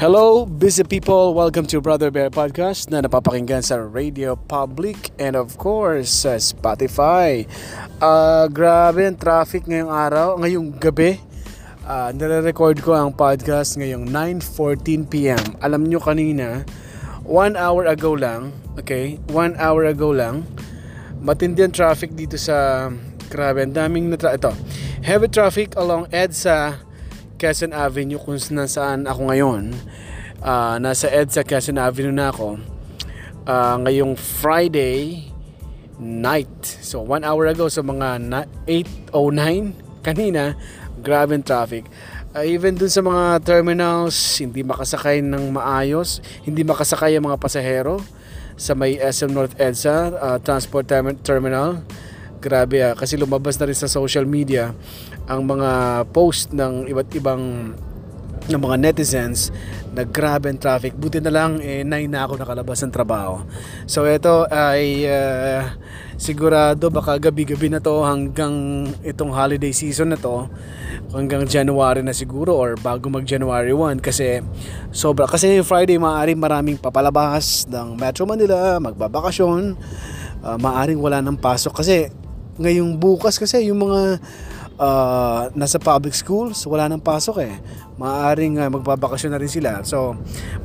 Hello, busy people. Welcome to Brother Bear Podcast na napapakinggan sa Radio Public and of course sa Spotify. Uh, grabe ang traffic ngayong araw, ngayong gabi. Uh, nare-record ko ang podcast ngayong 9.14pm. Alam nyo kanina, one hour ago lang, okay, one hour ago lang, matindi ang traffic dito sa, grabe, ang daming na ito, heavy traffic along EDSA Quezon Avenue kung saan ako ngayon. Uh, nasa EDSA Quezon Avenue na ako. Uh, ngayong Friday night. So, one hour ago, so mga 8.09 kanina, grabe ang traffic. Uh, even dun sa mga terminals, hindi makasakay ng maayos, hindi makasakay ang mga pasahero sa may SM North EDSA uh, Transport Term- Terminal. Grabe ah, kasi lumabas na rin sa social media ang mga post ng iba't ibang ng mga netizens na grabe ang traffic. Buti na lang, eh, 9 na ako nakalabas ng trabaho. So, ito ay uh, sigurado baka gabi-gabi na to hanggang itong holiday season na to hanggang January na siguro or bago mag January 1 kasi sobra kasi Friday maaari maraming papalabas ng Metro Manila magbabakasyon uh, maaring wala ng pasok kasi ngayong bukas kasi yung mga uh, nasa public schools, wala nang pasok eh. Maaring uh, magbabakasyon na rin sila. So,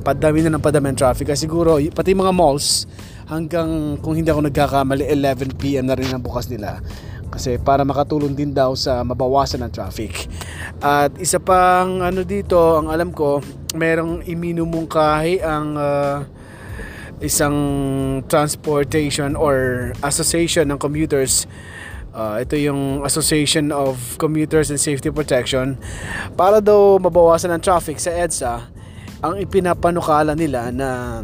padami na ng padami ng traffic. Kasi siguro, pati mga malls, hanggang kung hindi ako nagkakamali, 11pm na rin ang bukas nila. Kasi para makatulong din daw sa mabawasan ng traffic. At isa pang ano dito, ang alam ko, merong iminumungkahi ang uh, isang transportation or association ng commuters Uh, ito yung Association of Commuters and Safety Protection para daw mabawasan ang traffic sa EDSA ang ipinapanukala nila na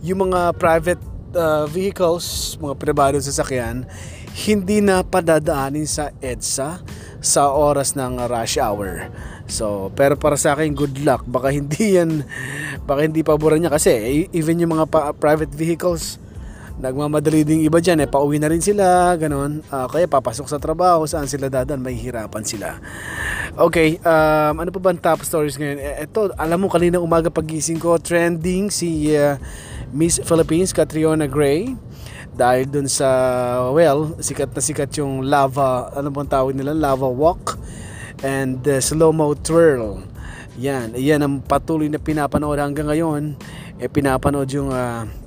yung mga private uh, vehicles, mga pribadong sasakyan hindi na padadaanin sa EDSA sa oras ng rush hour. So, pero para sa akin good luck. Baka hindi yan baka hindi paboran niya kasi even yung mga pa- private vehicles nagmamadali din iba dyan eh pauwi na rin sila ganon. Uh, kaya papasok sa trabaho saan sila dadan may hirapan sila. Okay um, ano pa ba ang top stories ngayon? Ito alam mo kanina umaga pagising ko trending si uh, Miss Philippines Catriona Gray. Dahil dun sa well sikat na sikat yung lava ano bang tawag nila? Lava walk and uh, slow-mo twirl. Yan yan ang patuloy na pinapanood hanggang ngayon. Eh pinapanood yung uh,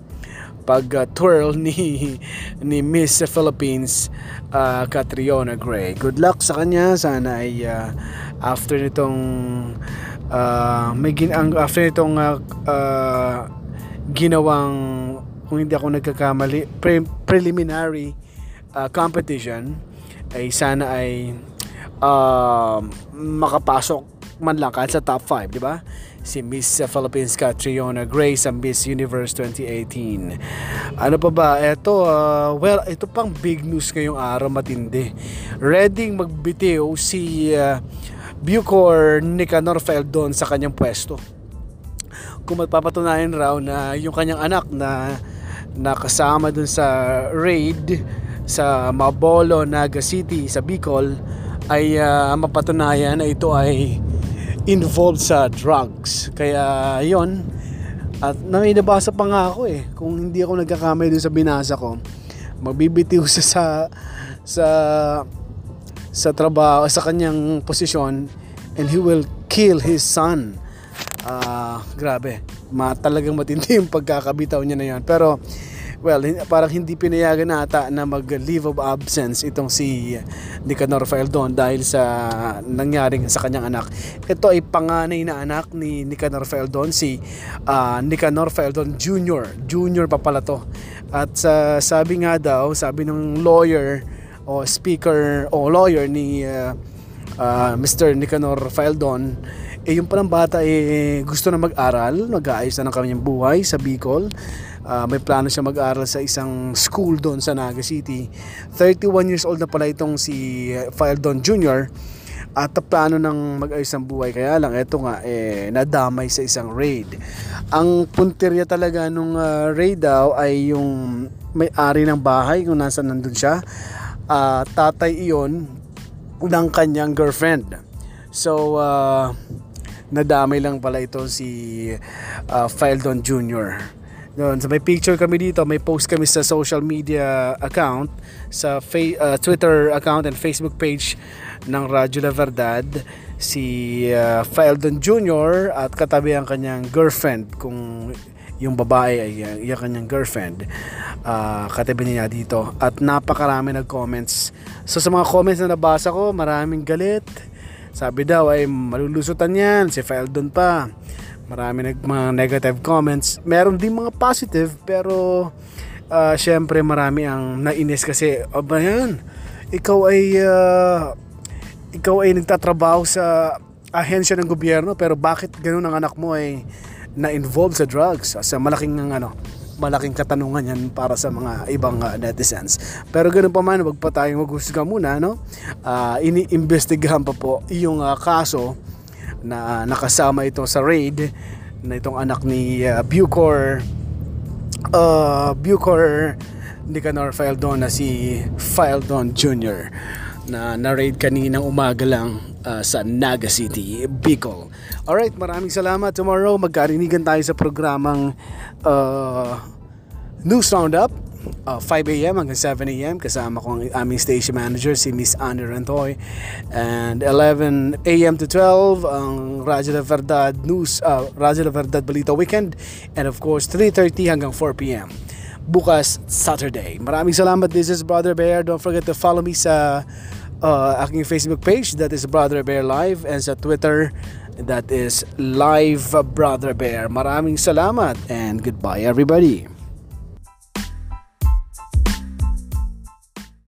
pag uh, ni ni Miss Philippines uh, Catriona Gray. Good luck sa kanya. Sana ay uh, after nitong uh, may gin ang after nitong uh, uh, ginawang kung hindi ako nagkakamali pre- preliminary uh, competition ay sana ay uh, makapasok man lang kahit sa top 5, di ba? si Miss Philippines Catriona Gray sa Miss Universe 2018. Ano pa ba? Ito, uh, well, ito pang big news ngayong araw matindi. Ready magbitiw si uh, Bucor Nicanor Feldon sa kanyang pwesto. Kung magpapatunayan raw na yung kanyang anak na nakasama dun sa raid sa Mabolo, Naga City, sa Bicol ay uh, mapatunayan na ito ay involved sa drugs. Kaya yon at naminabasa pa nga ako eh. Kung hindi ako nagkakamay dun sa binasa ko, magbibitiw sa sa sa, sa trabaho, sa kanyang posisyon and he will kill his son. Uh, grabe. Ma, talagang matindi yung pagkakabitaw niya na yon. Pero well, parang hindi pinayagan ata na mag-leave of absence itong si Nicanor Feldon dahil sa nangyaring sa kanyang anak. Ito ay panganay na anak ni Nicanor Feldon, si uh, Nicanor Feldon Jr. Junior pa pala to. At uh, sabi nga daw, sabi ng lawyer o speaker o lawyer ni uh, uh, Mr. Nicanor Feldon, eh yung palang bata eh gusto na mag-aral, mag-aayos na ng kanyang buhay sa Bicol uh, may plano siya mag-aral sa isang school doon sa Naga City. 31 years old na pala itong si Fildon Jr. At plano ng mag-ayos ng buhay. Kaya lang, eto nga, eh, nadamay sa isang raid. Ang punterya talaga nung uh, raid daw ay yung may-ari ng bahay kung nasa nandun siya. Uh, tatay iyon ng kanyang girlfriend. So, uh, nadamay lang pala ito si uh, Fildon Jr. Doon, so may picture kami dito, may post kami sa social media account, sa fa- uh, Twitter account and Facebook page ng Radyo La Verdad, si uh, Fildon Jr. at katabi ang kanyang girlfriend kung yung babae ay uh, yung kanyang girlfriend uh, katabi niya dito. At napakarami nag-comments. So sa mga comments na nabasa ko maraming galit. Sabi daw ay malulusutan yan si Fildon pa marami nag mga negative comments meron din mga positive pero uh, syempre marami ang nainis kasi o ba yan ikaw ay uh, ikaw ay nagtatrabaho sa ahensya ng gobyerno pero bakit ganun ang anak mo ay na-involved sa drugs sa malaking ano malaking katanungan yan para sa mga ibang uh, netizens. Pero ganoon pa man, wag pa tayong maghusga muna, no? Uh, iniimbestigahan pa po yung uh, kaso na nakasama ito sa raid na itong anak ni uh, Bucor uh, Bucor Nicanor Fildon na si Fildon Jr. na na-raid kaninang umaga lang uh, sa Naga City, Bicol. Alright, maraming salamat. Tomorrow magkarinigan tayo sa programang uh, News Roundup uh, 5 a.m. hanggang 7 a.m. Kasama ko ang aming station manager, si Miss Anne Rentoy. And 11 a.m. to 12, ang Radyo La Verdad News, uh, Radyo La Verdad Balita Weekend. And of course, 3.30 hanggang 4 p.m. Bukas, Saturday. Maraming salamat. This is Brother Bear. Don't forget to follow me sa uh, aking Facebook page. That is Brother Bear Live. And sa Twitter, that is Live Brother Bear. Maraming salamat and goodbye everybody.